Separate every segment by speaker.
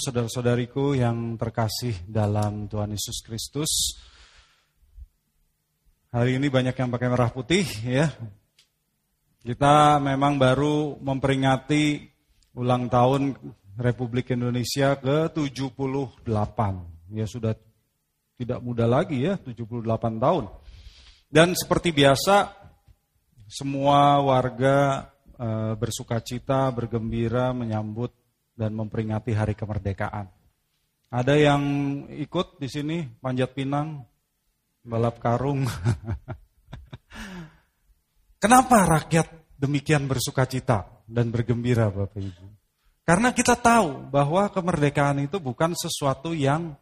Speaker 1: Saudara-saudariku yang terkasih dalam Tuhan Yesus Kristus. Hari ini banyak yang pakai merah putih ya. Kita memang baru memperingati ulang tahun Republik Indonesia ke-78. Ya sudah tidak muda lagi ya, 78 tahun. Dan seperti biasa semua warga e, bersuka cita, bergembira menyambut dan memperingati hari kemerdekaan. Ada yang ikut di sini panjat pinang, balap karung. Kenapa rakyat demikian bersuka cita dan bergembira Bapak Ibu? Karena kita tahu bahwa kemerdekaan itu bukan sesuatu yang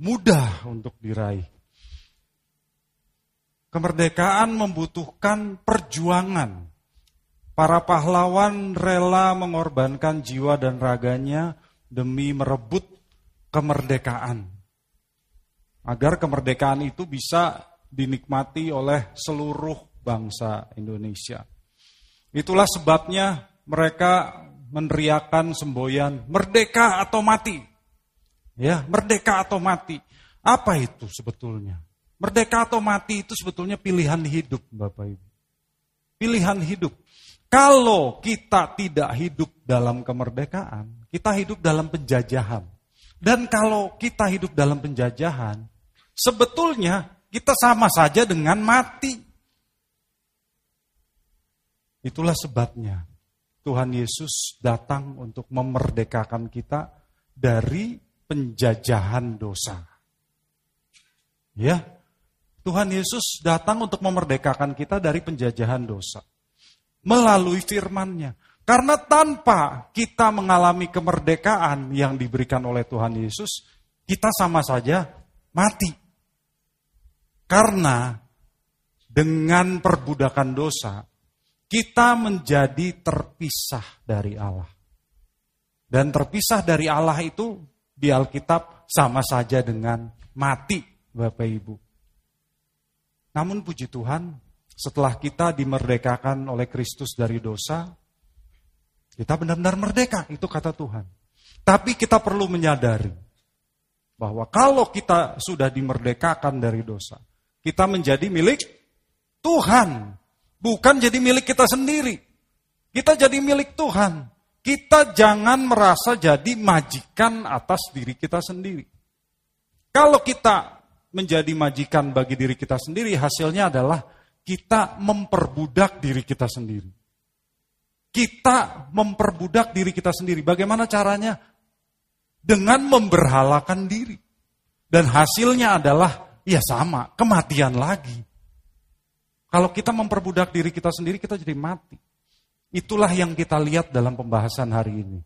Speaker 1: mudah untuk diraih. Kemerdekaan membutuhkan perjuangan, Para pahlawan rela mengorbankan jiwa dan raganya demi merebut kemerdekaan. Agar kemerdekaan itu bisa dinikmati oleh seluruh bangsa Indonesia. Itulah sebabnya mereka meneriakan semboyan merdeka atau mati. Ya, merdeka atau mati. Apa itu sebetulnya? Merdeka atau mati itu sebetulnya pilihan hidup, Bapak Ibu. Pilihan hidup. Kalau kita tidak hidup dalam kemerdekaan, kita hidup dalam penjajahan. Dan kalau kita hidup dalam penjajahan, sebetulnya kita sama saja dengan mati. Itulah sebabnya Tuhan Yesus datang untuk memerdekakan kita dari penjajahan dosa. Ya, Tuhan Yesus datang untuk memerdekakan kita dari penjajahan dosa melalui firman-Nya. Karena tanpa kita mengalami kemerdekaan yang diberikan oleh Tuhan Yesus, kita sama saja mati. Karena dengan perbudakan dosa, kita menjadi terpisah dari Allah. Dan terpisah dari Allah itu di Alkitab sama saja dengan mati, Bapak Ibu. Namun puji Tuhan, setelah kita dimerdekakan oleh Kristus dari dosa, kita benar-benar merdeka, itu kata Tuhan. Tapi kita perlu menyadari bahwa kalau kita sudah dimerdekakan dari dosa, kita menjadi milik Tuhan, bukan jadi milik kita sendiri. Kita jadi milik Tuhan. Kita jangan merasa jadi majikan atas diri kita sendiri. Kalau kita menjadi majikan bagi diri kita sendiri, hasilnya adalah kita memperbudak diri kita sendiri. Kita memperbudak diri kita sendiri. Bagaimana caranya? Dengan memberhalakan diri. Dan hasilnya adalah ya sama, kematian lagi. Kalau kita memperbudak diri kita sendiri, kita jadi mati. Itulah yang kita lihat dalam pembahasan hari ini.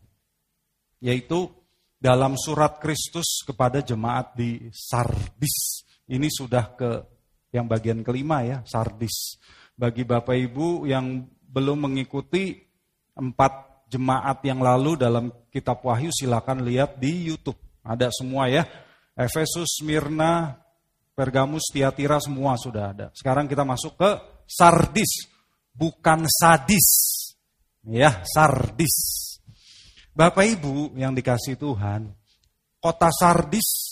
Speaker 1: Yaitu dalam surat Kristus kepada jemaat di Sardis. Ini sudah ke yang bagian kelima ya, sardis. Bagi Bapak Ibu yang belum mengikuti empat jemaat yang lalu dalam kitab Wahyu silakan lihat di YouTube. Ada semua ya. Efesus, Smyrna, Pergamus, Tiatira semua sudah ada. Sekarang kita masuk ke Sardis, bukan sadis. Ya, Sardis. Bapak Ibu yang dikasih Tuhan, kota Sardis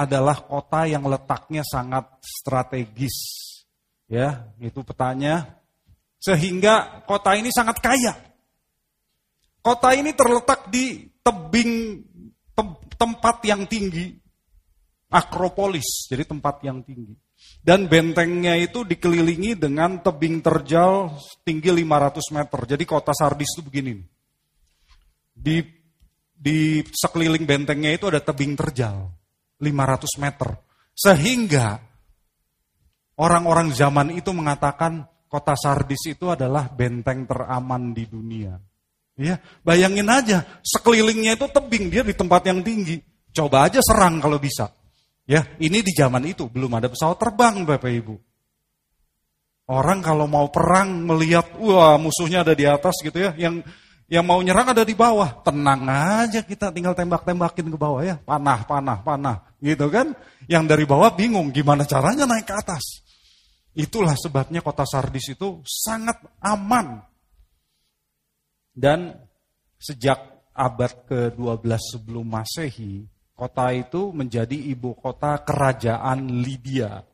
Speaker 1: adalah kota yang letaknya sangat strategis. Ya, itu petanya. Sehingga kota ini sangat kaya. Kota ini terletak di tebing tem, tempat yang tinggi. Akropolis, jadi tempat yang tinggi. Dan bentengnya itu dikelilingi dengan tebing terjal tinggi 500 meter. Jadi kota Sardis itu begini. Di di sekeliling bentengnya itu ada tebing terjal. 500 meter. Sehingga orang-orang zaman itu mengatakan kota Sardis itu adalah benteng teraman di dunia. Ya, bayangin aja, sekelilingnya itu tebing, dia di tempat yang tinggi. Coba aja serang kalau bisa. Ya, ini di zaman itu belum ada pesawat terbang Bapak Ibu. Orang kalau mau perang melihat wah musuhnya ada di atas gitu ya, yang yang mau nyerang ada di bawah. Tenang aja kita tinggal tembak-tembakin ke bawah ya. Panah, panah, panah. Gitu kan. Yang dari bawah bingung gimana caranya naik ke atas. Itulah sebabnya kota Sardis itu sangat aman. Dan sejak abad ke-12 sebelum Masehi, kota itu menjadi ibu kota kerajaan Lydia.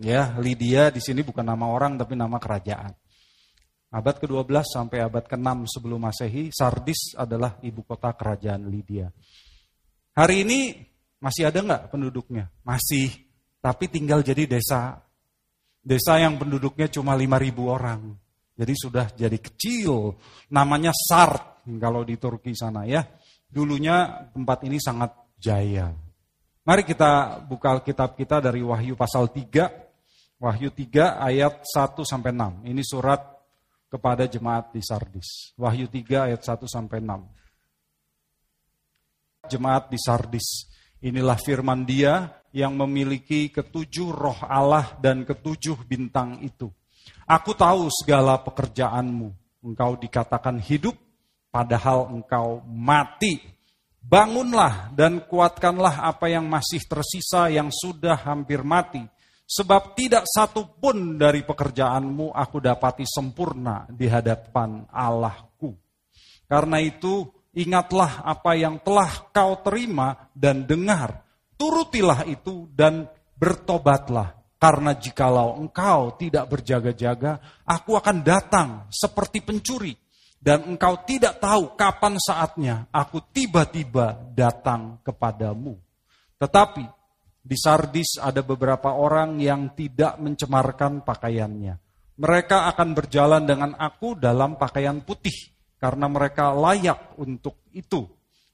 Speaker 1: Ya, Lydia di sini bukan nama orang tapi nama kerajaan. Abad ke-12 sampai abad ke-6 sebelum Masehi, Sardis adalah ibu kota kerajaan Lydia. Hari ini masih ada nggak penduduknya? Masih, tapi tinggal jadi desa. Desa yang penduduknya cuma 5.000 orang. Jadi sudah jadi kecil. Namanya Sart kalau di Turki sana ya. Dulunya tempat ini sangat jaya. Mari kita buka kitab kita dari Wahyu pasal 3. Wahyu 3 ayat 1 sampai 6. Ini surat kepada jemaat di Sardis. Wahyu 3 ayat 1 sampai 6 jemaat di Sardis. Inilah firman dia yang memiliki ketujuh roh Allah dan ketujuh bintang itu. Aku tahu segala pekerjaanmu. Engkau dikatakan hidup, padahal engkau mati. Bangunlah dan kuatkanlah apa yang masih tersisa yang sudah hampir mati. Sebab tidak satu pun dari pekerjaanmu aku dapati sempurna di hadapan Allahku. Karena itu ingatlah apa yang telah kau terima dan dengar, turutilah itu dan bertobatlah. Karena jikalau engkau tidak berjaga-jaga, aku akan datang seperti pencuri. Dan engkau tidak tahu kapan saatnya aku tiba-tiba datang kepadamu. Tetapi di Sardis ada beberapa orang yang tidak mencemarkan pakaiannya. Mereka akan berjalan dengan aku dalam pakaian putih karena mereka layak untuk itu.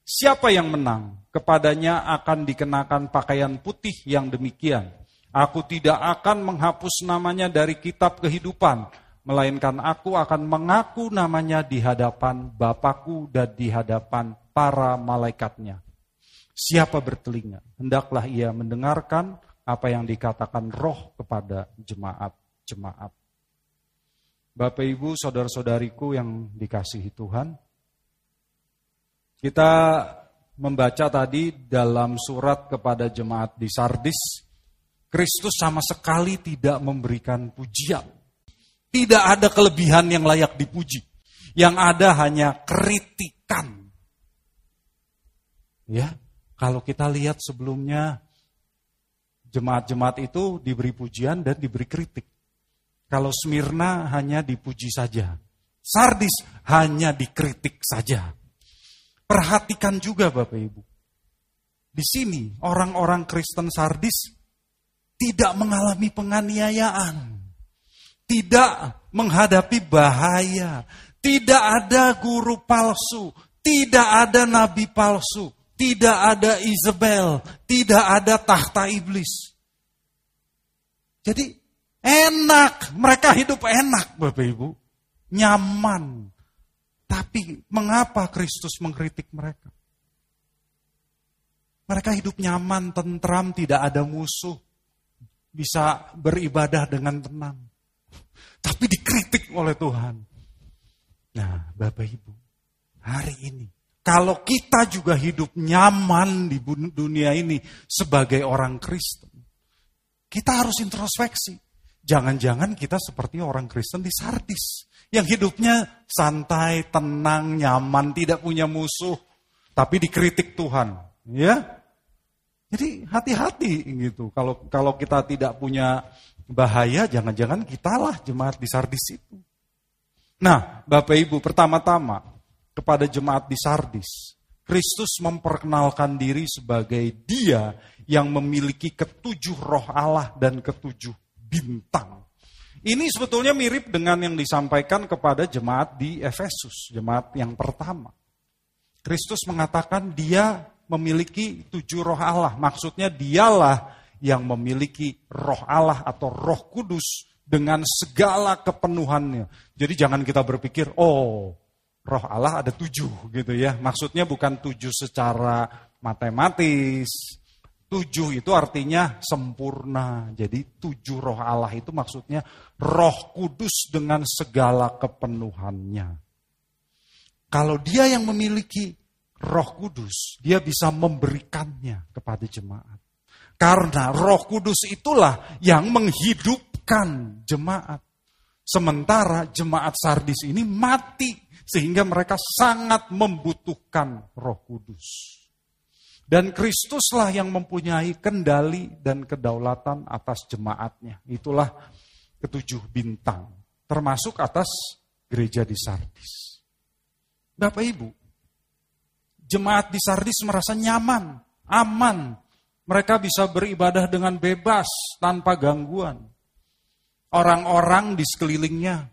Speaker 1: Siapa yang menang, kepadanya akan dikenakan pakaian putih yang demikian. Aku tidak akan menghapus namanya dari kitab kehidupan, melainkan aku akan mengaku namanya di hadapan Bapakku dan di hadapan para malaikatnya. Siapa bertelinga, hendaklah ia mendengarkan apa yang dikatakan roh kepada jemaat-jemaat. Bapak Ibu, saudara-saudariku yang dikasihi Tuhan. Kita membaca tadi dalam surat kepada jemaat di Sardis, Kristus sama sekali tidak memberikan pujian. Tidak ada kelebihan yang layak dipuji. Yang ada hanya kritikan. Ya, kalau kita lihat sebelumnya jemaat-jemaat itu diberi pujian dan diberi kritik. Kalau Smyrna hanya dipuji saja. Sardis hanya dikritik saja. Perhatikan juga Bapak Ibu. Di sini orang-orang Kristen Sardis tidak mengalami penganiayaan. Tidak menghadapi bahaya. Tidak ada guru palsu. Tidak ada nabi palsu. Tidak ada Isabel. Tidak ada tahta iblis. Jadi Enak, mereka hidup enak Bapak Ibu. Nyaman. Tapi mengapa Kristus mengkritik mereka? Mereka hidup nyaman, tentram, tidak ada musuh. Bisa beribadah dengan tenang. Tapi dikritik oleh Tuhan. Nah, Bapak Ibu, hari ini kalau kita juga hidup nyaman di dunia ini sebagai orang Kristen, kita harus introspeksi. Jangan-jangan kita seperti orang Kristen di Sardis. Yang hidupnya santai, tenang, nyaman, tidak punya musuh. Tapi dikritik Tuhan. Ya, Jadi hati-hati gitu. Kalau kalau kita tidak punya bahaya, jangan-jangan kitalah jemaat di Sardis itu. Nah, Bapak Ibu, pertama-tama kepada jemaat di Sardis, Kristus memperkenalkan diri sebagai dia yang memiliki ketujuh roh Allah dan ketujuh bintang. Ini sebetulnya mirip dengan yang disampaikan kepada jemaat di Efesus, jemaat yang pertama. Kristus mengatakan dia memiliki tujuh roh Allah. Maksudnya dialah yang memiliki roh Allah atau roh kudus dengan segala kepenuhannya. Jadi jangan kita berpikir, oh roh Allah ada tujuh gitu ya. Maksudnya bukan tujuh secara matematis, Tujuh itu artinya sempurna. Jadi tujuh roh Allah itu maksudnya roh kudus dengan segala kepenuhannya. Kalau dia yang memiliki roh kudus, dia bisa memberikannya kepada jemaat. Karena roh kudus itulah yang menghidupkan jemaat. Sementara jemaat sardis ini mati, Sehingga mereka sangat membutuhkan roh kudus. Dan Kristuslah yang mempunyai kendali dan kedaulatan atas jemaatnya. Itulah ketujuh bintang. Termasuk atas gereja di Sardis. Bapak Ibu, jemaat di Sardis merasa nyaman, aman. Mereka bisa beribadah dengan bebas, tanpa gangguan. Orang-orang di sekelilingnya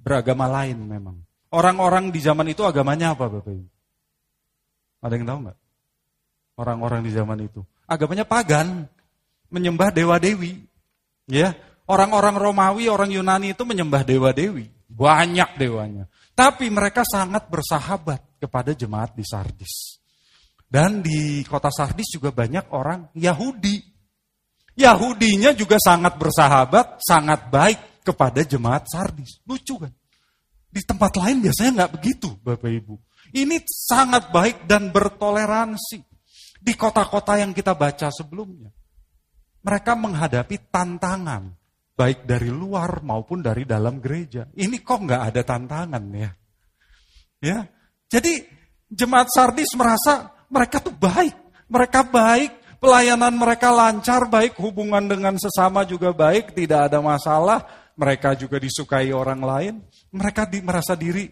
Speaker 1: beragama lain memang. Orang-orang di zaman itu agamanya apa Bapak Ibu? Ada yang tahu nggak? Orang-orang di zaman itu. Agamanya pagan, menyembah dewa-dewi. Ya, orang-orang Romawi, orang Yunani itu menyembah dewa-dewi. Banyak dewanya. Tapi mereka sangat bersahabat kepada jemaat di Sardis. Dan di kota Sardis juga banyak orang Yahudi. Yahudinya juga sangat bersahabat, sangat baik kepada jemaat Sardis. Lucu kan? Di tempat lain biasanya nggak begitu, Bapak Ibu. Ini sangat baik dan bertoleransi. Di kota-kota yang kita baca sebelumnya. Mereka menghadapi tantangan. Baik dari luar maupun dari dalam gereja. Ini kok nggak ada tantangan ya? Ya, Jadi jemaat Sardis merasa mereka tuh baik. Mereka baik, pelayanan mereka lancar, baik hubungan dengan sesama juga baik, tidak ada masalah. Mereka juga disukai orang lain mereka di, merasa diri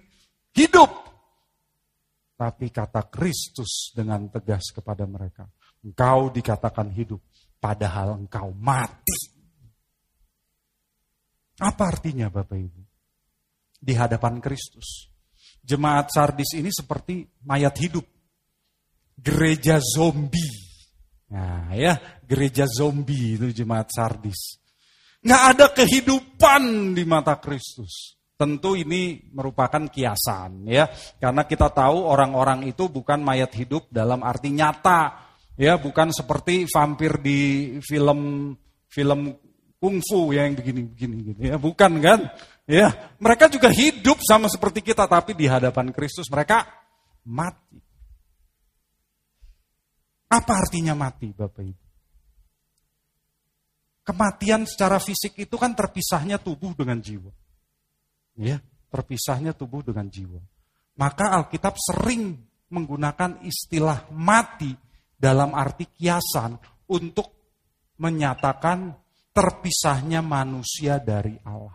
Speaker 1: hidup. Tapi kata Kristus dengan tegas kepada mereka, engkau dikatakan hidup, padahal engkau mati. Apa artinya Bapak Ibu? Di hadapan Kristus. Jemaat Sardis ini seperti mayat hidup. Gereja zombie. Nah ya, gereja zombie itu jemaat Sardis. Nggak ada kehidupan di mata Kristus. Tentu ini merupakan kiasan ya, karena kita tahu orang-orang itu bukan mayat hidup dalam arti nyata, ya bukan seperti vampir di film film kungfu yang begini-begini gitu ya, bukan kan? Ya, mereka juga hidup sama seperti kita tapi di hadapan Kristus mereka mati. Apa artinya mati, Bapak Ibu? Kematian secara fisik itu kan terpisahnya tubuh dengan jiwa ya terpisahnya tubuh dengan jiwa. Maka Alkitab sering menggunakan istilah mati dalam arti kiasan untuk menyatakan terpisahnya manusia dari Allah.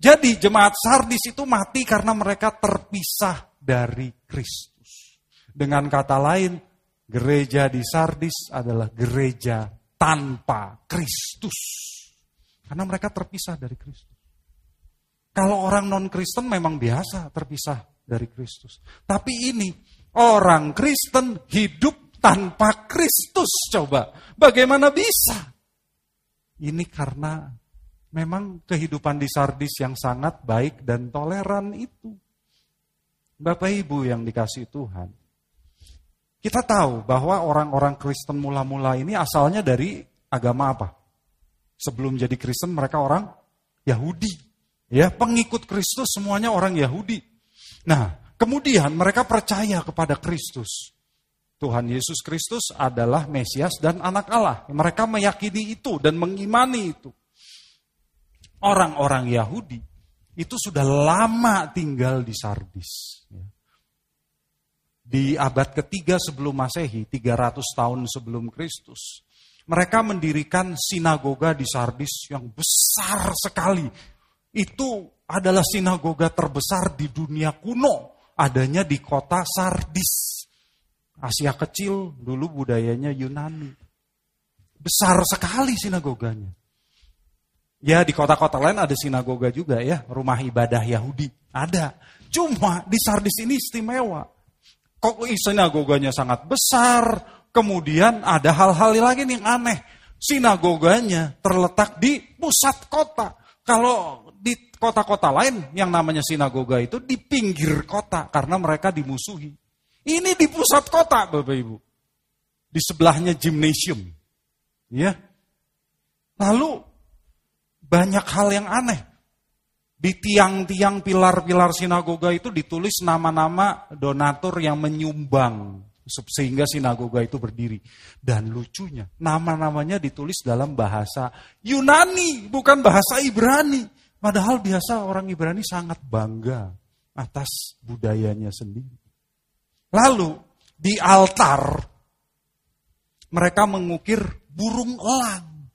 Speaker 1: Jadi jemaat Sardis itu mati karena mereka terpisah dari Kristus. Dengan kata lain, gereja di Sardis adalah gereja tanpa Kristus. Karena mereka terpisah dari Kristus. Kalau orang non-Kristen memang biasa terpisah dari Kristus. Tapi ini orang Kristen hidup tanpa Kristus coba. Bagaimana bisa? Ini karena memang kehidupan di Sardis yang sangat baik dan toleran itu. Bapak Ibu yang dikasih Tuhan. Kita tahu bahwa orang-orang Kristen mula-mula ini asalnya dari agama apa? Sebelum jadi Kristen mereka orang Yahudi. Ya, pengikut Kristus semuanya orang Yahudi. Nah, kemudian mereka percaya kepada Kristus. Tuhan Yesus Kristus adalah Mesias dan anak Allah. Mereka meyakini itu dan mengimani itu. Orang-orang Yahudi itu sudah lama tinggal di Sardis. Di abad ketiga sebelum Masehi, 300 tahun sebelum Kristus. Mereka mendirikan sinagoga di Sardis yang besar sekali itu adalah sinagoga terbesar di dunia kuno. Adanya di kota Sardis. Asia kecil, dulu budayanya Yunani. Besar sekali sinagoganya. Ya di kota-kota lain ada sinagoga juga ya, rumah ibadah Yahudi. Ada. Cuma di Sardis ini istimewa. Kok sinagoganya sangat besar, kemudian ada hal-hal lagi yang aneh. Sinagoganya terletak di pusat kota. Kalau di kota-kota lain yang namanya sinagoga itu di pinggir kota karena mereka dimusuhi. Ini di pusat kota, Bapak Ibu. Di sebelahnya gymnasium. Ya. Lalu banyak hal yang aneh. Di tiang-tiang pilar-pilar sinagoga itu ditulis nama-nama donatur yang menyumbang sehingga sinagoga itu berdiri. Dan lucunya, nama-namanya ditulis dalam bahasa Yunani, bukan bahasa Ibrani. Padahal biasa orang Ibrani sangat bangga atas budayanya sendiri. Lalu di altar mereka mengukir burung elang.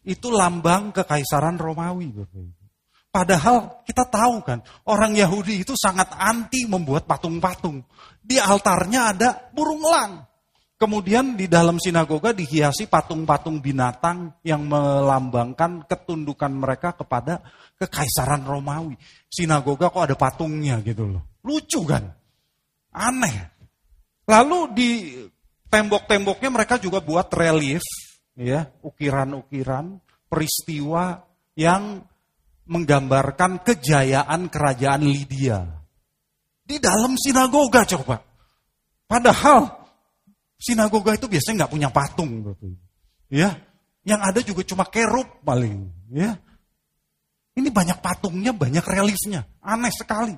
Speaker 1: Itu lambang kekaisaran Romawi. Padahal kita tahu kan, orang Yahudi itu sangat anti membuat patung-patung. Di altarnya ada burung elang. Kemudian di dalam sinagoga dihiasi patung-patung binatang yang melambangkan ketundukan mereka kepada kekaisaran Romawi. Sinagoga kok ada patungnya gitu loh. Lucu kan? Aneh. Lalu di tembok-temboknya mereka juga buat relief, ya, ukiran-ukiran peristiwa yang menggambarkan kejayaan kerajaan Lydia. Di dalam sinagoga coba. Padahal Sinagoga itu biasanya nggak punya patung, Ya, yang ada juga cuma kerub paling. Ya, ini banyak patungnya, banyak reliefnya, aneh sekali.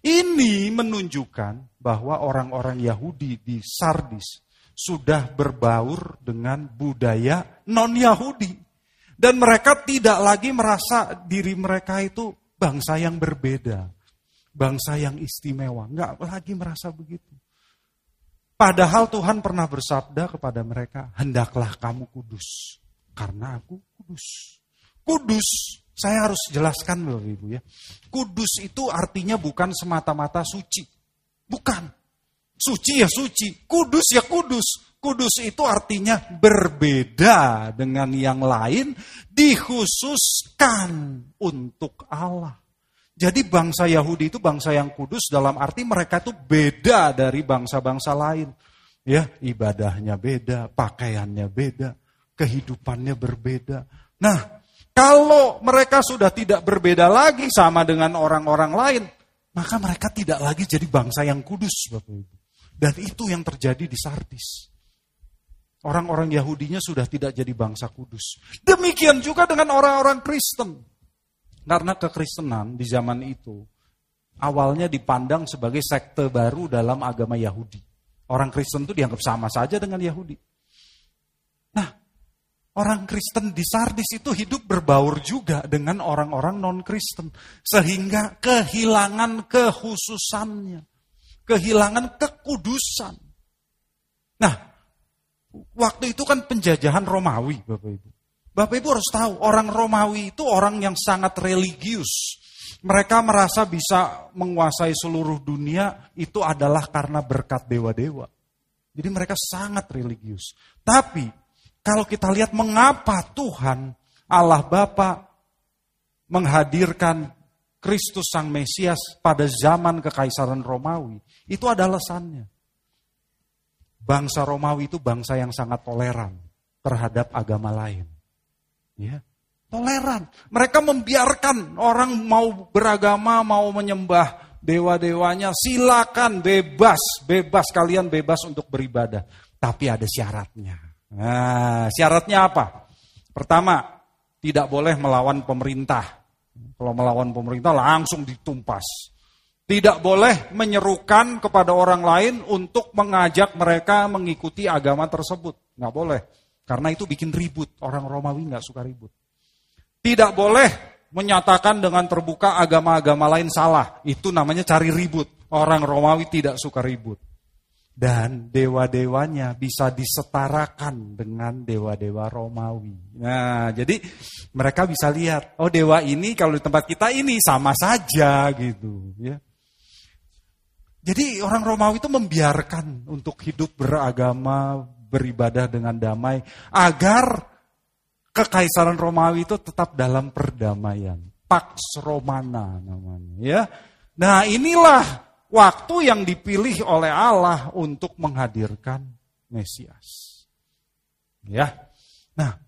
Speaker 1: Ini menunjukkan bahwa orang-orang Yahudi di Sardis sudah berbaur dengan budaya non-Yahudi. Dan mereka tidak lagi merasa diri mereka itu bangsa yang berbeda. Bangsa yang istimewa. Nggak lagi merasa begitu. Padahal Tuhan pernah bersabda kepada mereka, hendaklah kamu kudus, karena aku kudus. Kudus, saya harus jelaskan Bapak Ibu ya. Kudus itu artinya bukan semata-mata suci. Bukan. Suci ya suci, kudus ya kudus. Kudus itu artinya berbeda dengan yang lain, dikhususkan untuk Allah. Jadi bangsa Yahudi itu bangsa yang kudus dalam arti mereka itu beda dari bangsa-bangsa lain. Ya, ibadahnya beda, pakaiannya beda, kehidupannya berbeda. Nah, kalau mereka sudah tidak berbeda lagi sama dengan orang-orang lain, maka mereka tidak lagi jadi bangsa yang kudus, Bapak Ibu. Dan itu yang terjadi di Sardis. Orang-orang Yahudinya sudah tidak jadi bangsa kudus. Demikian juga dengan orang-orang Kristen. Karena kekristenan di zaman itu awalnya dipandang sebagai sekte baru dalam agama Yahudi. Orang Kristen itu dianggap sama saja dengan Yahudi. Nah, orang Kristen di Sardis itu hidup berbaur juga dengan orang-orang non-Kristen. Sehingga kehilangan kehususannya. Kehilangan kekudusan. Nah, waktu itu kan penjajahan Romawi, Bapak Ibu. Bapak Ibu harus tahu, orang Romawi itu orang yang sangat religius. Mereka merasa bisa menguasai seluruh dunia itu adalah karena berkat dewa-dewa. Jadi mereka sangat religius. Tapi kalau kita lihat mengapa Tuhan Allah Bapa menghadirkan Kristus Sang Mesias pada zaman kekaisaran Romawi, itu ada alasannya. Bangsa Romawi itu bangsa yang sangat toleran terhadap agama lain. Ya, toleran. Mereka membiarkan orang mau beragama, mau menyembah dewa-dewanya, silakan bebas, bebas kalian bebas untuk beribadah. Tapi ada syaratnya. Nah, syaratnya apa? Pertama, tidak boleh melawan pemerintah. Kalau melawan pemerintah langsung ditumpas. Tidak boleh menyerukan kepada orang lain untuk mengajak mereka mengikuti agama tersebut. Nggak boleh. Karena itu bikin ribut. Orang Romawi nggak suka ribut. Tidak boleh menyatakan dengan terbuka agama-agama lain salah. Itu namanya cari ribut. Orang Romawi tidak suka ribut. Dan dewa-dewanya bisa disetarakan dengan dewa-dewa Romawi. Nah, jadi mereka bisa lihat, oh dewa ini kalau di tempat kita ini sama saja gitu. Ya. Jadi orang Romawi itu membiarkan untuk hidup beragama, beribadah dengan damai agar kekaisaran Romawi itu tetap dalam perdamaian. Pax Romana namanya ya. Nah, inilah waktu yang dipilih oleh Allah untuk menghadirkan Mesias. Ya. Nah,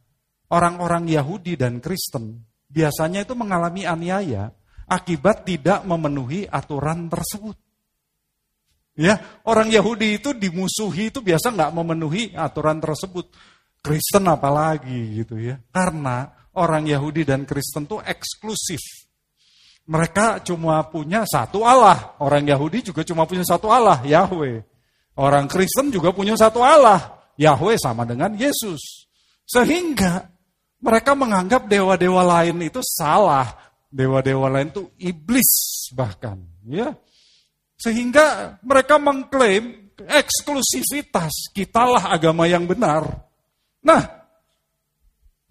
Speaker 1: orang-orang Yahudi dan Kristen biasanya itu mengalami aniaya akibat tidak memenuhi aturan tersebut. Ya, orang Yahudi itu dimusuhi itu biasa nggak memenuhi aturan tersebut. Kristen apalagi gitu ya. Karena orang Yahudi dan Kristen itu eksklusif. Mereka cuma punya satu Allah. Orang Yahudi juga cuma punya satu Allah, Yahweh. Orang Kristen juga punya satu Allah, Yahweh sama dengan Yesus. Sehingga mereka menganggap dewa-dewa lain itu salah. Dewa-dewa lain itu iblis bahkan. Ya. Sehingga mereka mengklaim eksklusivitas, kitalah agama yang benar. Nah,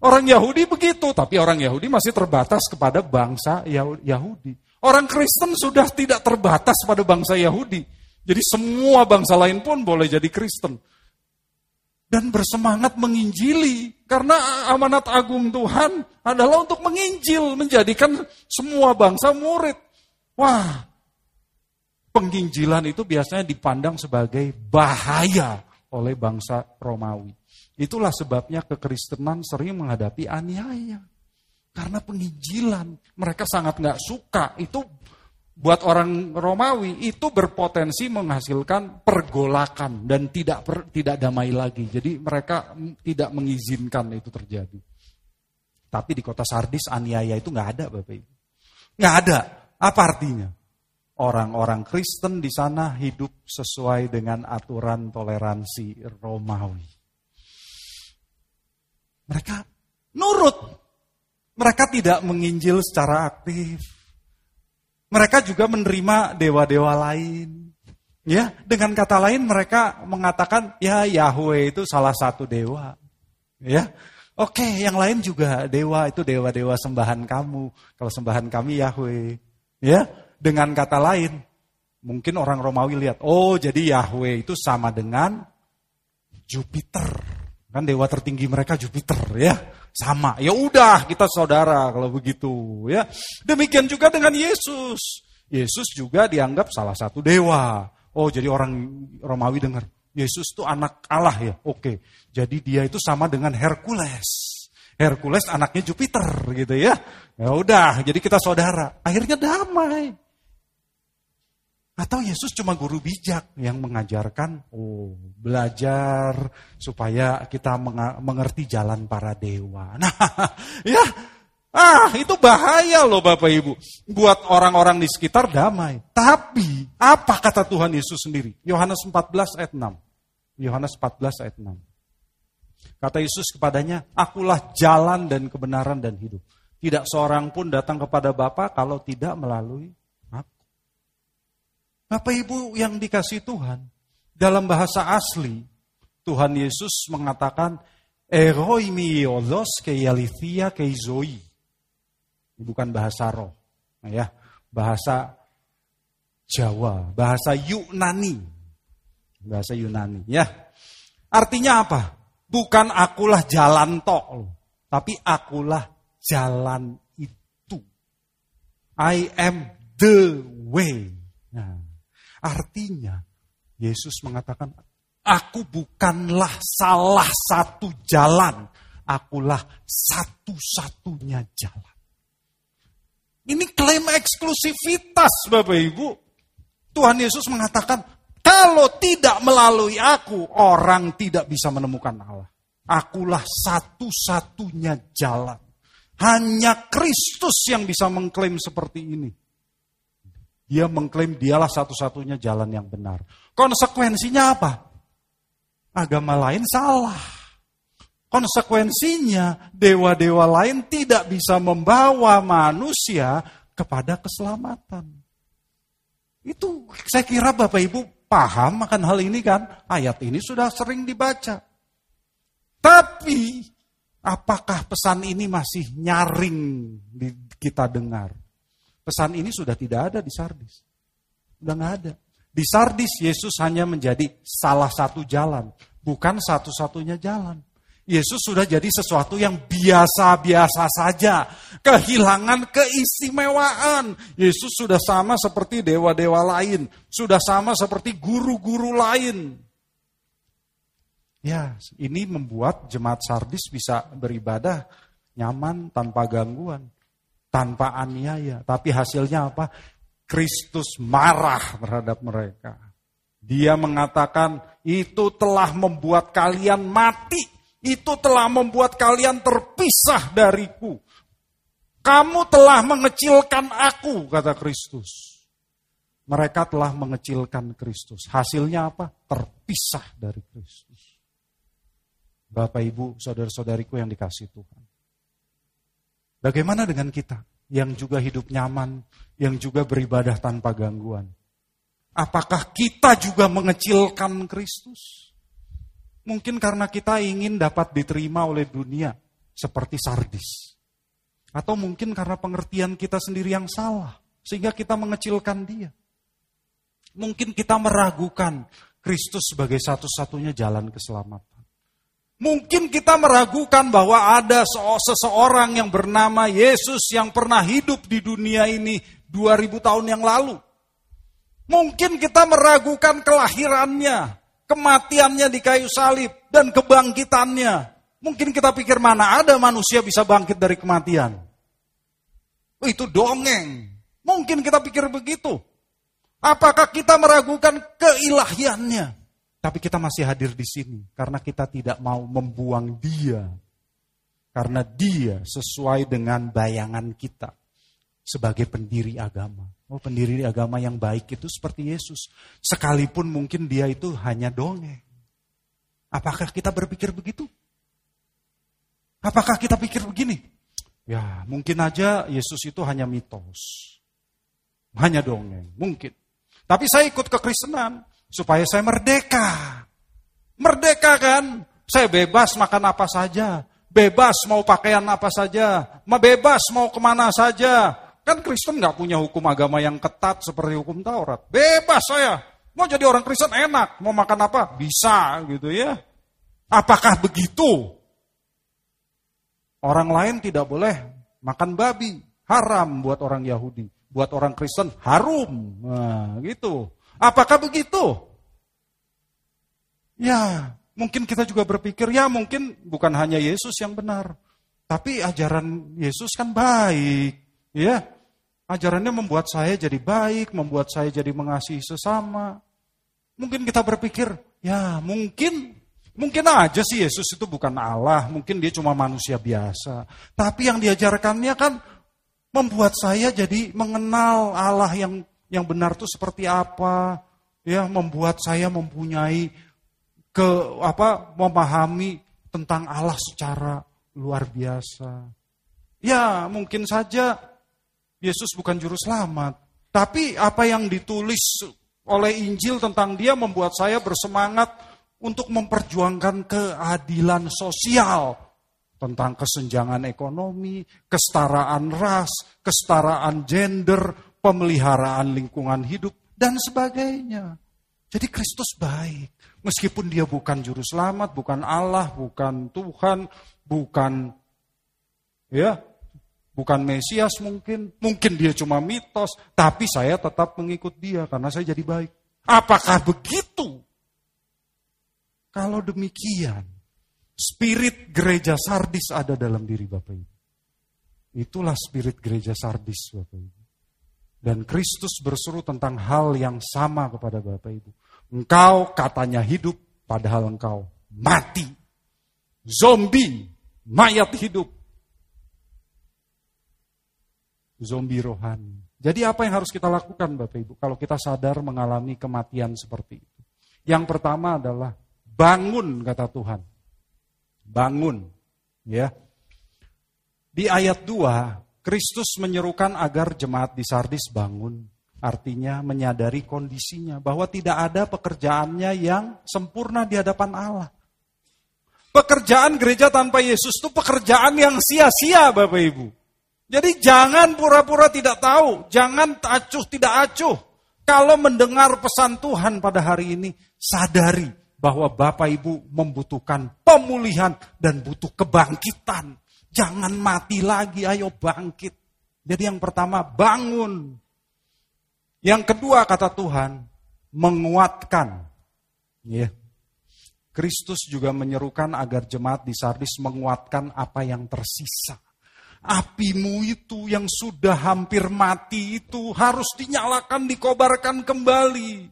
Speaker 1: orang Yahudi begitu, tapi orang Yahudi masih terbatas kepada bangsa Yahudi. Orang Kristen sudah tidak terbatas pada bangsa Yahudi. Jadi semua bangsa lain pun boleh jadi Kristen. Dan bersemangat menginjili. Karena amanat agung Tuhan adalah untuk menginjil, menjadikan semua bangsa murid. Wah, penginjilan itu biasanya dipandang sebagai bahaya oleh bangsa Romawi. Itulah sebabnya kekristenan sering menghadapi aniaya. Karena penginjilan, mereka sangat nggak suka. Itu buat orang Romawi itu berpotensi menghasilkan pergolakan dan tidak per, tidak damai lagi. Jadi mereka tidak mengizinkan itu terjadi. Tapi di kota Sardis aniaya itu nggak ada, Bapak Ibu. Nggak ada. Apa artinya? Orang-orang Kristen di sana hidup sesuai dengan aturan toleransi Romawi. Mereka nurut. Mereka tidak menginjil secara aktif. Mereka juga menerima dewa-dewa lain. Ya, dengan kata lain mereka mengatakan ya Yahweh itu salah satu dewa. Ya. Oke, yang lain juga dewa itu dewa-dewa sembahan kamu. Kalau sembahan kami Yahweh. Ya, dengan kata lain, mungkin orang Romawi lihat, oh jadi Yahweh itu sama dengan Jupiter. Kan dewa tertinggi mereka Jupiter ya. Sama. Ya udah, kita saudara kalau begitu ya. Demikian juga dengan Yesus. Yesus juga dianggap salah satu dewa. Oh, jadi orang Romawi dengar, Yesus itu anak Allah ya. Oke. Jadi dia itu sama dengan Hercules. Hercules anaknya Jupiter gitu ya. Ya udah, jadi kita saudara. Akhirnya damai. Atau Yesus cuma guru bijak yang mengajarkan, oh belajar supaya kita mengerti jalan para dewa. Nah, ya, ah itu bahaya loh Bapak Ibu. Buat orang-orang di sekitar damai. Tapi apa kata Tuhan Yesus sendiri? Yohanes 14 ayat 6. Yohanes 14 ayat 6. Kata Yesus kepadanya, akulah jalan dan kebenaran dan hidup. Tidak seorang pun datang kepada Bapa kalau tidak melalui Bapak Ibu yang dikasih Tuhan, dalam bahasa asli, Tuhan Yesus mengatakan, Eroi miolos keialithia keizoi. Ini bukan bahasa roh, ya, bahasa Jawa, bahasa Yunani. Bahasa Yunani, ya. Artinya apa? Bukan akulah jalan tok, tapi akulah jalan itu. I am the way. Nah, Artinya, Yesus mengatakan, aku bukanlah salah satu jalan, akulah satu-satunya jalan. Ini klaim eksklusivitas Bapak Ibu. Tuhan Yesus mengatakan, kalau tidak melalui aku, orang tidak bisa menemukan Allah. Akulah satu-satunya jalan. Hanya Kristus yang bisa mengklaim seperti ini. Dia mengklaim dialah satu-satunya jalan yang benar. Konsekuensinya apa? Agama lain salah. Konsekuensinya dewa-dewa lain tidak bisa membawa manusia kepada keselamatan. Itu saya kira Bapak Ibu paham akan hal ini kan? Ayat ini sudah sering dibaca. Tapi apakah pesan ini masih nyaring kita dengar? Pesan ini sudah tidak ada di Sardis. Sudah nggak ada. Di Sardis Yesus hanya menjadi salah satu jalan, bukan satu-satunya jalan. Yesus sudah jadi sesuatu yang biasa-biasa saja. Kehilangan keistimewaan. Yesus sudah sama seperti dewa-dewa lain. Sudah sama seperti guru-guru lain. Ya, ini membuat jemaat Sardis bisa beribadah nyaman tanpa gangguan tanpa aniaya. Tapi hasilnya apa? Kristus marah terhadap mereka. Dia mengatakan, itu telah membuat kalian mati. Itu telah membuat kalian terpisah dariku. Kamu telah mengecilkan aku, kata Kristus. Mereka telah mengecilkan Kristus. Hasilnya apa? Terpisah dari Kristus. Bapak, Ibu, saudara-saudariku yang dikasih Tuhan. Bagaimana dengan kita? yang juga hidup nyaman, yang juga beribadah tanpa gangguan. Apakah kita juga mengecilkan Kristus? Mungkin karena kita ingin dapat diterima oleh dunia seperti sardis. Atau mungkin karena pengertian kita sendiri yang salah, sehingga kita mengecilkan dia. Mungkin kita meragukan Kristus sebagai satu-satunya jalan keselamatan. Mungkin kita meragukan bahwa ada seseorang yang bernama Yesus yang pernah hidup di dunia ini 2000 tahun yang lalu. Mungkin kita meragukan kelahirannya, kematiannya di kayu salib, dan kebangkitannya. Mungkin kita pikir mana ada manusia bisa bangkit dari kematian. Oh, itu dongeng. Mungkin kita pikir begitu. Apakah kita meragukan keilahiannya? Tapi kita masih hadir di sini karena kita tidak mau membuang dia. Karena dia sesuai dengan bayangan kita sebagai pendiri agama. Oh, pendiri agama yang baik itu seperti Yesus. Sekalipun mungkin dia itu hanya dongeng. Apakah kita berpikir begitu? Apakah kita pikir begini? Ya, mungkin aja Yesus itu hanya mitos. Hanya dongeng, mungkin. Tapi saya ikut kekristenan supaya saya merdeka. Merdeka kan? Saya bebas makan apa saja, bebas mau pakaian apa saja, bebas mau ke mana saja. Kan Kristen nggak punya hukum agama yang ketat seperti hukum Taurat. Bebas saya. Mau jadi orang Kristen enak, mau makan apa? Bisa gitu ya. Apakah begitu? Orang lain tidak boleh makan babi, haram buat orang Yahudi. Buat orang Kristen harum. Nah, gitu. Apakah begitu? Ya, mungkin kita juga berpikir, ya mungkin bukan hanya Yesus yang benar. Tapi ajaran Yesus kan baik. Ya, ajarannya membuat saya jadi baik, membuat saya jadi mengasihi sesama. Mungkin kita berpikir, ya mungkin Mungkin aja sih Yesus itu bukan Allah, mungkin dia cuma manusia biasa. Tapi yang diajarkannya kan membuat saya jadi mengenal Allah yang yang benar itu seperti apa, ya membuat saya mempunyai ke apa memahami tentang Allah secara luar biasa. Ya, mungkin saja Yesus bukan juru selamat, tapi apa yang ditulis oleh Injil tentang dia membuat saya bersemangat untuk memperjuangkan keadilan sosial tentang kesenjangan ekonomi, kesetaraan ras, kesetaraan gender, pemeliharaan lingkungan hidup, dan sebagainya. Jadi Kristus baik. Meskipun dia bukan juru selamat, bukan Allah, bukan Tuhan, bukan ya, bukan Mesias mungkin, mungkin dia cuma mitos, tapi saya tetap mengikut dia karena saya jadi baik. Apakah begitu? Kalau demikian, spirit gereja Sardis ada dalam diri Bapak Ibu. Itulah spirit gereja Sardis Bapak Ibu. Dan Kristus berseru tentang hal yang sama kepada Bapak Ibu. Engkau katanya hidup, padahal engkau mati. Zombie, mayat hidup. Zombie rohani. Jadi apa yang harus kita lakukan Bapak Ibu kalau kita sadar mengalami kematian seperti itu? Yang pertama adalah bangun kata Tuhan. Bangun, ya. Di ayat 2 Kristus menyerukan agar jemaat di Sardis bangun. Artinya menyadari kondisinya bahwa tidak ada pekerjaannya yang sempurna di hadapan Allah. Pekerjaan gereja tanpa Yesus itu pekerjaan yang sia-sia Bapak Ibu. Jadi jangan pura-pura tidak tahu, jangan acuh tidak acuh. Kalau mendengar pesan Tuhan pada hari ini, sadari bahwa Bapak Ibu membutuhkan pemulihan dan butuh kebangkitan. Jangan mati lagi, ayo bangkit. Jadi yang pertama bangun. Yang kedua kata Tuhan, menguatkan. Ya. Kristus juga menyerukan agar jemaat di Sardis menguatkan apa yang tersisa. Apimu itu yang sudah hampir mati itu harus dinyalakan, dikobarkan kembali.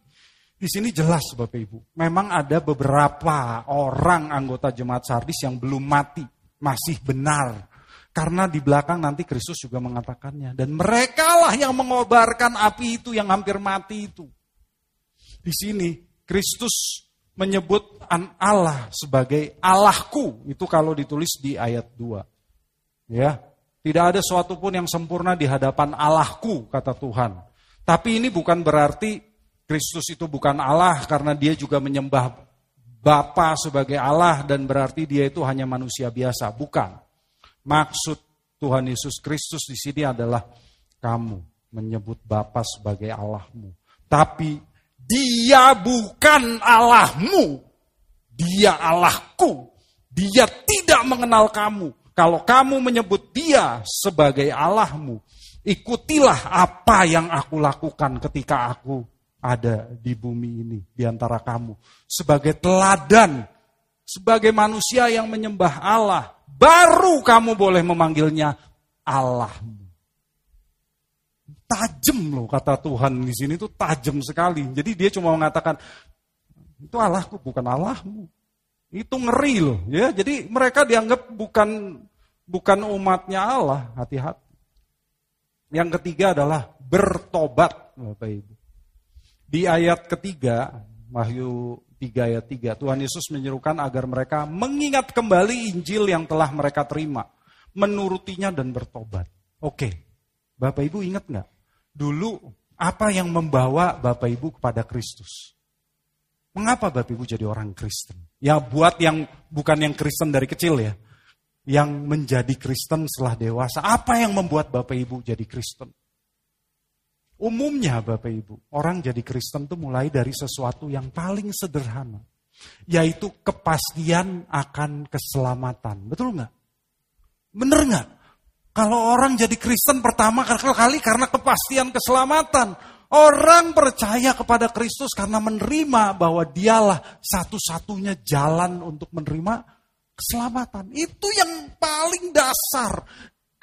Speaker 1: Di sini jelas Bapak Ibu, memang ada beberapa orang anggota jemaat Sardis yang belum mati masih benar. Karena di belakang nanti Kristus juga mengatakannya. Dan mereka lah yang mengobarkan api itu yang hampir mati itu. Di sini Kristus menyebut Allah sebagai Allahku. Itu kalau ditulis di ayat 2. Ya. Tidak ada sesuatu pun yang sempurna di hadapan Allahku, kata Tuhan. Tapi ini bukan berarti Kristus itu bukan Allah karena dia juga menyembah Bapa sebagai Allah dan berarti dia itu hanya manusia biasa. Bukan. Maksud Tuhan Yesus Kristus di sini adalah kamu menyebut Bapa sebagai Allahmu. Tapi dia bukan Allahmu. Dia Allahku. Dia tidak mengenal kamu. Kalau kamu menyebut dia sebagai Allahmu, ikutilah apa yang aku lakukan ketika aku ada di bumi ini, di antara kamu. Sebagai teladan, sebagai manusia yang menyembah Allah, baru kamu boleh memanggilnya Allahmu. Tajam loh kata Tuhan di sini itu tajam sekali. Jadi dia cuma mengatakan, itu Allahku bukan Allahmu. Itu ngeri loh, ya. Jadi mereka dianggap bukan bukan umatnya Allah, hati-hati. Yang ketiga adalah bertobat, Bapak Ibu. Di ayat ketiga, Wahyu 3 ayat 3, Tuhan Yesus menyerukan agar mereka mengingat kembali Injil yang telah mereka terima, menurutinya dan bertobat. Oke, Bapak Ibu ingat nggak? Dulu apa yang membawa Bapak Ibu kepada Kristus? Mengapa Bapak Ibu jadi orang Kristen? Ya buat yang bukan yang Kristen dari kecil ya. Yang menjadi Kristen setelah dewasa. Apa yang membuat Bapak Ibu jadi Kristen? Umumnya Bapak Ibu, orang jadi Kristen itu mulai dari sesuatu yang paling sederhana. Yaitu kepastian akan keselamatan. Betul nggak? Bener nggak? Kalau orang jadi Kristen pertama kali karena kepastian keselamatan. Orang percaya kepada Kristus karena menerima bahwa dialah satu-satunya jalan untuk menerima keselamatan. Itu yang paling dasar.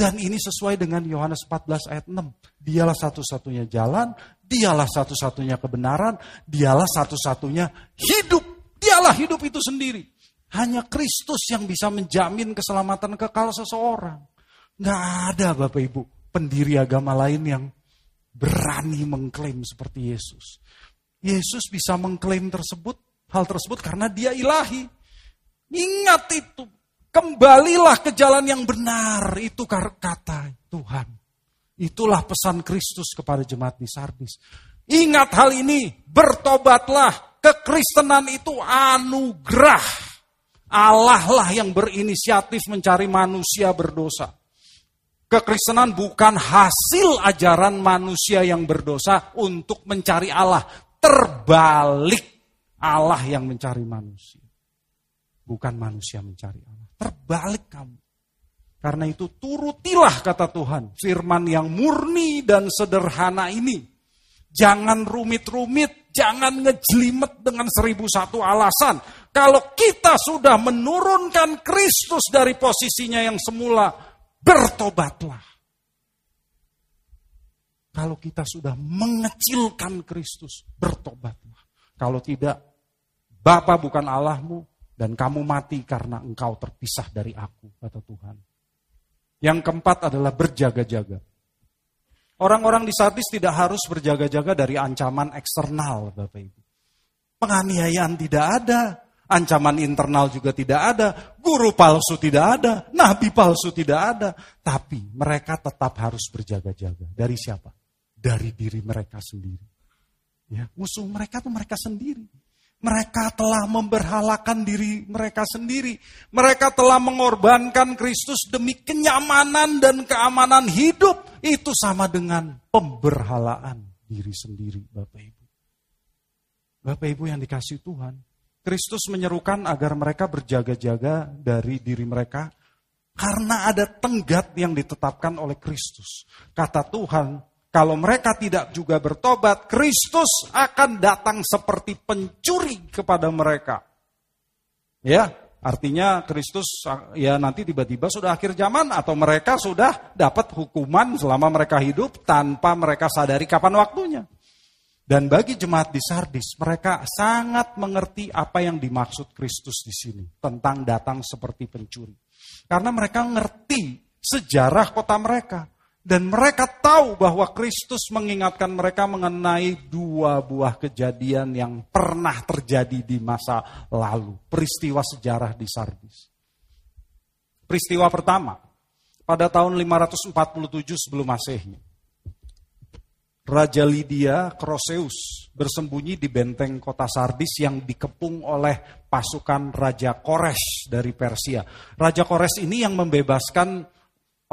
Speaker 1: Dan ini sesuai dengan Yohanes 14 ayat 6. Dialah satu-satunya jalan, dialah satu-satunya kebenaran, dialah satu-satunya hidup. Dialah hidup itu sendiri. Hanya Kristus yang bisa menjamin keselamatan kekal seseorang. Nggak ada Bapak Ibu pendiri agama lain yang berani mengklaim seperti Yesus. Yesus bisa mengklaim tersebut, hal tersebut karena dia ilahi. Ingat itu, kembalilah ke jalan yang benar, itu kata Tuhan. Itulah pesan Kristus kepada jemaat di Sardis. Ingat hal ini, bertobatlah, kekristenan itu anugerah. Allah lah yang berinisiatif mencari manusia berdosa. Kekristenan bukan hasil ajaran manusia yang berdosa untuk mencari Allah. Terbalik Allah yang mencari manusia. Bukan manusia mencari Allah. Terbalik kamu. Karena itu turutilah kata Tuhan. Firman yang murni dan sederhana ini. Jangan rumit-rumit, jangan ngejelimet dengan seribu satu alasan. Kalau kita sudah menurunkan Kristus dari posisinya yang semula, bertobatlah. Kalau kita sudah mengecilkan Kristus, bertobatlah. Kalau tidak, Bapa bukan Allahmu, dan kamu mati karena engkau terpisah dari aku, kata Tuhan. Yang keempat adalah berjaga-jaga. Orang-orang di Sardis tidak harus berjaga-jaga dari ancaman eksternal, Bapak Ibu. Penganiayaan tidak ada, Ancaman internal juga tidak ada, guru palsu tidak ada, nabi palsu tidak ada. Tapi mereka tetap harus berjaga-jaga. Dari siapa? Dari diri mereka sendiri. Ya, musuh mereka tuh mereka sendiri. Mereka telah memberhalakan diri mereka sendiri. Mereka telah mengorbankan Kristus demi kenyamanan dan keamanan hidup. Itu sama dengan pemberhalaan diri sendiri, Bapak Ibu. Bapak Ibu yang dikasih Tuhan, Kristus menyerukan agar mereka berjaga-jaga dari diri mereka karena ada tenggat yang ditetapkan oleh Kristus. Kata Tuhan, kalau mereka tidak juga bertobat, Kristus akan datang seperti pencuri kepada mereka. Ya, artinya Kristus ya nanti tiba-tiba sudah akhir zaman atau mereka sudah dapat hukuman selama mereka hidup tanpa mereka sadari kapan waktunya. Dan bagi jemaat di Sardis, mereka sangat mengerti apa yang dimaksud Kristus di sini tentang datang seperti pencuri. Karena mereka ngerti sejarah kota mereka dan mereka tahu bahwa Kristus mengingatkan mereka mengenai dua buah kejadian yang pernah terjadi di masa lalu, peristiwa sejarah di Sardis. Peristiwa pertama, pada tahun 547 sebelum Masehi. Raja Lydia Croesus bersembunyi di benteng kota Sardis yang dikepung oleh pasukan Raja Kores dari Persia. Raja Kores ini yang membebaskan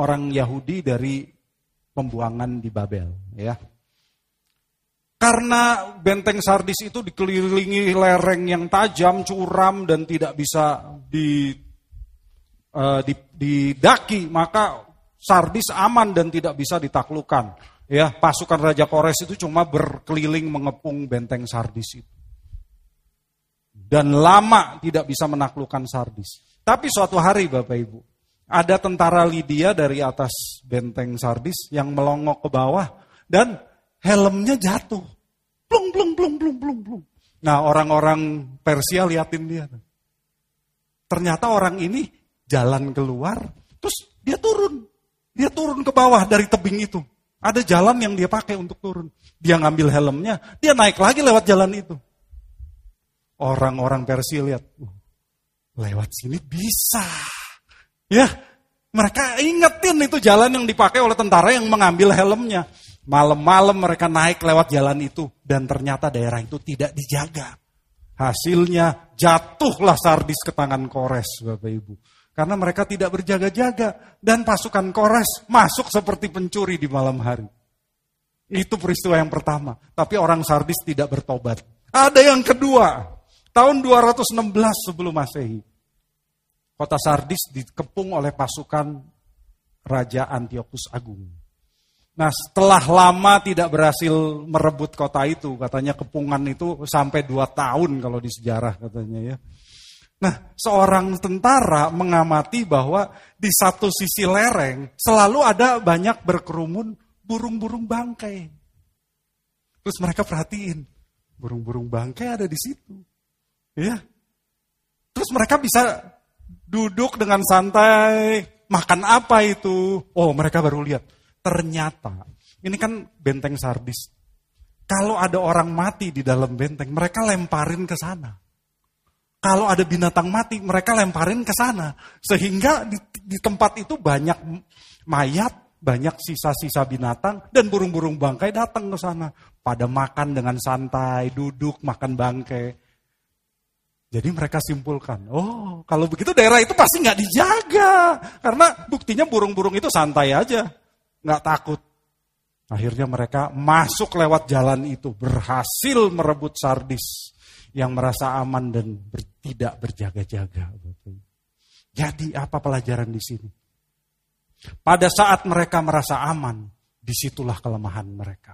Speaker 1: orang Yahudi dari pembuangan di Babel, ya. Karena benteng Sardis itu dikelilingi lereng yang tajam, curam dan tidak bisa di, uh, didaki, maka Sardis aman dan tidak bisa ditaklukkan. Ya, pasukan Raja Kores itu cuma berkeliling mengepung benteng Sardis itu. Dan lama tidak bisa menaklukkan Sardis. Tapi suatu hari Bapak Ibu, ada tentara Lydia dari atas benteng Sardis yang melongok ke bawah dan helmnya jatuh. Plung, plung, plung, plung, plung, plung. Nah orang-orang Persia liatin dia. Ternyata orang ini jalan keluar, terus dia turun. Dia turun ke bawah dari tebing itu. Ada jalan yang dia pakai untuk turun. Dia ngambil helmnya, dia naik lagi lewat jalan itu. Orang-orang Persia lihat, lewat sini bisa. Ya, mereka ingetin itu jalan yang dipakai oleh tentara yang mengambil helmnya. Malam-malam mereka naik lewat jalan itu dan ternyata daerah itu tidak dijaga. Hasilnya jatuhlah Sardis ke tangan Kores, Bapak Ibu. Karena mereka tidak berjaga-jaga dan pasukan Kores masuk seperti pencuri di malam hari. Itu peristiwa yang pertama. Tapi orang Sardis tidak bertobat. Ada yang kedua. Tahun 216 sebelum Masehi. Kota Sardis dikepung oleh pasukan Raja Antiochus Agung. Nah setelah lama tidak berhasil merebut kota itu, katanya kepungan itu sampai dua tahun kalau di sejarah katanya ya. Nah seorang tentara mengamati bahwa di satu sisi lereng selalu ada banyak berkerumun burung-burung bangkai. Terus mereka perhatiin, burung-burung bangkai ada di situ. Ya. Terus mereka bisa duduk dengan santai, makan apa itu? Oh, mereka baru lihat Ternyata, ini kan benteng Sardis. Kalau ada orang mati di dalam benteng, mereka lemparin ke sana. Kalau ada binatang mati, mereka lemparin ke sana. Sehingga di, di tempat itu banyak mayat, banyak sisa-sisa binatang, dan burung-burung bangkai datang ke sana. Pada makan dengan santai, duduk, makan bangkai. Jadi mereka simpulkan, oh kalau begitu daerah itu pasti nggak dijaga. Karena buktinya burung-burung itu santai aja nggak takut. Akhirnya mereka masuk lewat jalan itu, berhasil merebut Sardis yang merasa aman dan ber, tidak berjaga-jaga. Jadi apa pelajaran di sini? Pada saat mereka merasa aman, di situlah kelemahan mereka.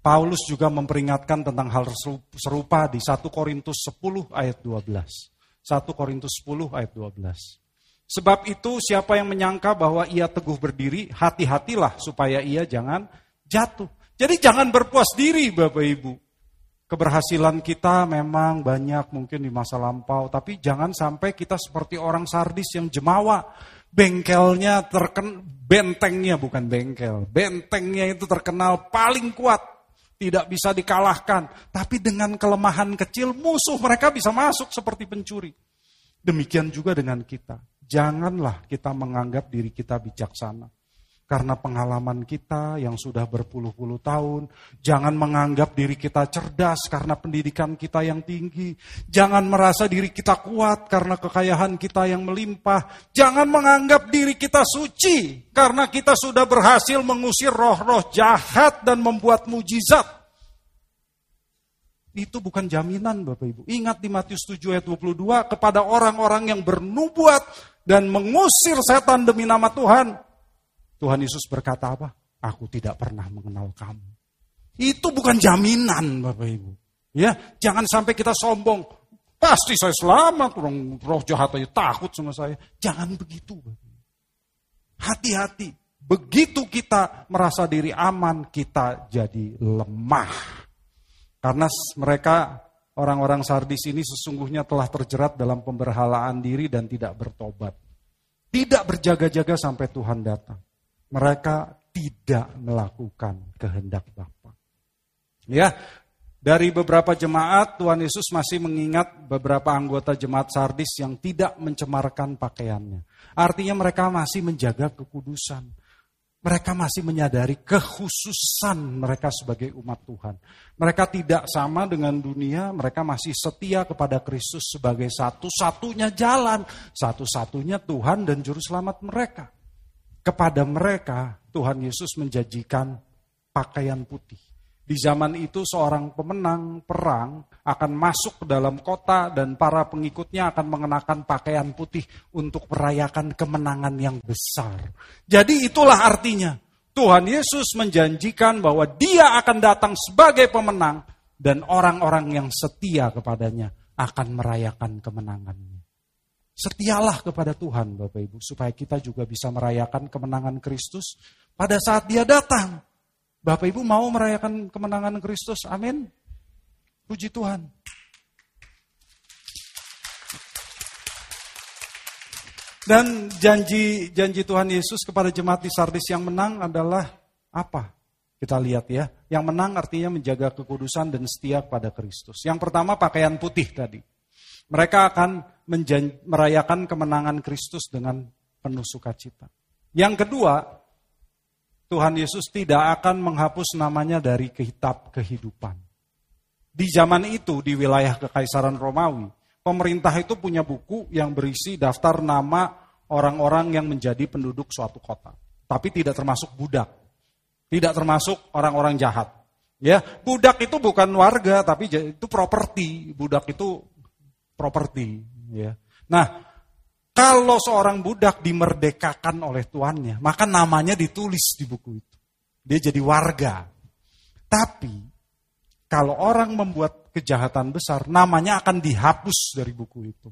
Speaker 1: Paulus juga memperingatkan tentang hal serupa di 1 Korintus 10 ayat 12. 1 Korintus 10 ayat 12. Sebab itu siapa yang menyangka bahwa ia teguh berdiri, hati-hatilah supaya ia jangan jatuh. Jadi jangan berpuas diri Bapak Ibu. Keberhasilan kita memang banyak mungkin di masa lampau, tapi jangan sampai kita seperti orang sardis yang jemawa. Bengkelnya terken bentengnya bukan bengkel. Bentengnya itu terkenal paling kuat, tidak bisa dikalahkan. Tapi dengan kelemahan kecil musuh mereka bisa masuk seperti pencuri. Demikian juga dengan kita janganlah kita menganggap diri kita bijaksana. Karena pengalaman kita yang sudah berpuluh-puluh tahun, jangan menganggap diri kita cerdas karena pendidikan kita yang tinggi. Jangan merasa diri kita kuat karena kekayaan kita yang melimpah. Jangan menganggap diri kita suci karena kita sudah berhasil mengusir roh-roh jahat dan membuat mujizat. Itu bukan jaminan Bapak Ibu. Ingat di Matius 7 ayat 22 kepada orang-orang yang bernubuat dan mengusir setan demi nama Tuhan. Tuhan Yesus berkata apa? Aku tidak pernah mengenal kamu. Itu bukan jaminan Bapak Ibu. Ya, jangan sampai kita sombong. Pasti saya selamat, orang roh jahat aja takut sama saya. Jangan begitu. Hati-hati. Begitu kita merasa diri aman, kita jadi lemah. Karena mereka orang-orang Sardis ini sesungguhnya telah terjerat dalam pemberhalaan diri dan tidak bertobat. Tidak berjaga-jaga sampai Tuhan datang. Mereka tidak melakukan kehendak Bapa. Ya, Dari beberapa jemaat, Tuhan Yesus masih mengingat beberapa anggota jemaat Sardis yang tidak mencemarkan pakaiannya. Artinya mereka masih menjaga kekudusan. Mereka masih menyadari kekhususan mereka sebagai umat Tuhan. Mereka tidak sama dengan dunia, mereka masih setia kepada Kristus sebagai satu-satunya jalan, satu-satunya Tuhan dan Juru Selamat mereka. Kepada mereka, Tuhan Yesus menjanjikan pakaian putih. Di zaman itu seorang pemenang perang akan masuk ke dalam kota dan para pengikutnya akan mengenakan pakaian putih untuk merayakan kemenangan yang besar. Jadi itulah artinya Tuhan Yesus menjanjikan bahwa dia akan datang sebagai pemenang dan orang-orang yang setia kepadanya akan merayakan kemenangannya. Setialah kepada Tuhan Bapak Ibu supaya kita juga bisa merayakan kemenangan Kristus pada saat dia datang. Bapak Ibu mau merayakan kemenangan Kristus? Amin. Puji Tuhan. Dan janji janji Tuhan Yesus kepada jemaat di Sardis yang menang adalah apa? Kita lihat ya. Yang menang artinya menjaga kekudusan dan setia pada Kristus. Yang pertama pakaian putih tadi. Mereka akan merayakan kemenangan Kristus dengan penuh sukacita. Yang kedua, Tuhan Yesus tidak akan menghapus namanya dari kitab kehidupan. Di zaman itu, di wilayah Kekaisaran Romawi, pemerintah itu punya buku yang berisi daftar nama orang-orang yang menjadi penduduk suatu kota. Tapi tidak termasuk budak. Tidak termasuk orang-orang jahat. Ya, budak itu bukan warga, tapi itu properti. Budak itu properti. Ya. Nah, kalau seorang budak dimerdekakan oleh tuannya, maka namanya ditulis di buku itu. Dia jadi warga. Tapi kalau orang membuat kejahatan besar, namanya akan dihapus dari buku itu.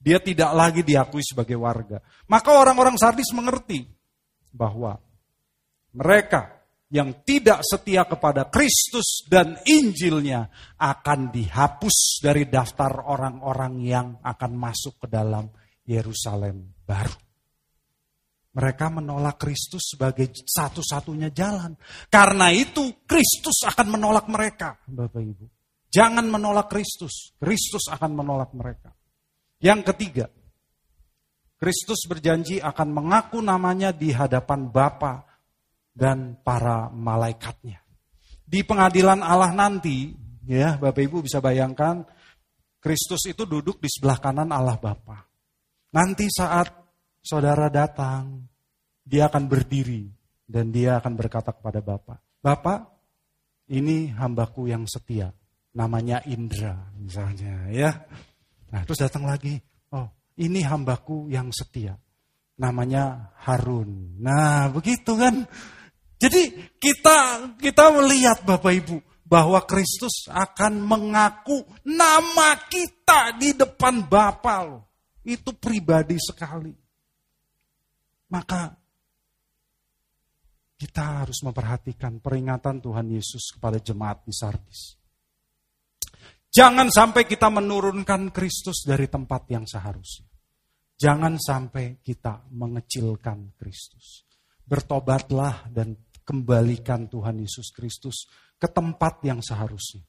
Speaker 1: Dia tidak lagi diakui sebagai warga. Maka orang-orang Sardis mengerti bahwa mereka yang tidak setia kepada Kristus dan Injilnya akan dihapus dari daftar orang-orang yang akan masuk ke dalam Yerusalem baru. Mereka menolak Kristus sebagai satu-satunya jalan. Karena itu Kristus akan menolak mereka, Bapak Ibu. Jangan menolak Kristus, Kristus akan menolak mereka. Yang ketiga, Kristus berjanji akan mengaku namanya di hadapan Bapa dan para malaikatnya. Di pengadilan Allah nanti, ya Bapak Ibu bisa bayangkan, Kristus itu duduk di sebelah kanan Allah Bapa. Nanti saat saudara datang, dia akan berdiri dan dia akan berkata kepada Bapak, Bapak, ini hambaku yang setia, namanya Indra misalnya ya. Nah terus datang lagi, oh ini hambaku yang setia, namanya Harun. Nah begitu kan. Jadi kita kita melihat Bapak Ibu bahwa Kristus akan mengaku nama kita di depan Bapa loh itu pribadi sekali. Maka kita harus memperhatikan peringatan Tuhan Yesus kepada jemaat di Sardis. Jangan sampai kita menurunkan Kristus dari tempat yang seharusnya. Jangan sampai kita mengecilkan Kristus. Bertobatlah dan kembalikan Tuhan Yesus Kristus ke tempat yang seharusnya.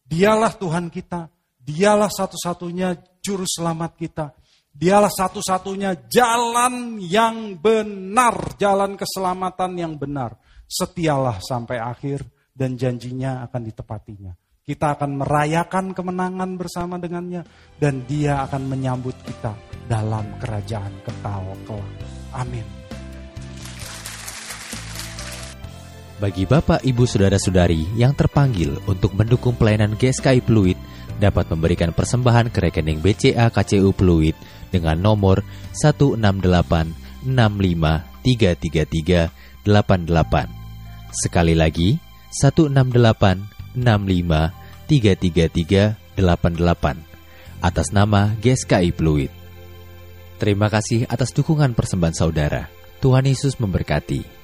Speaker 1: Dialah Tuhan kita, dialah satu-satunya juru selamat kita, Dialah satu-satunya jalan yang benar, jalan keselamatan yang benar. Setialah sampai akhir dan janjinya akan ditepatinya. Kita akan merayakan kemenangan bersama dengannya dan dia akan menyambut kita dalam kerajaan kekal kelak. Amin.
Speaker 2: Bagi Bapak, Ibu, Saudara-saudari yang terpanggil untuk mendukung pelayanan GSKI Pluit dapat memberikan persembahan ke rekening BCA KCU Pluit dengan nomor 1686533388. Sekali lagi, 1686533388 atas nama GSKI Fluid. Terima kasih atas dukungan persembahan saudara. Tuhan Yesus memberkati.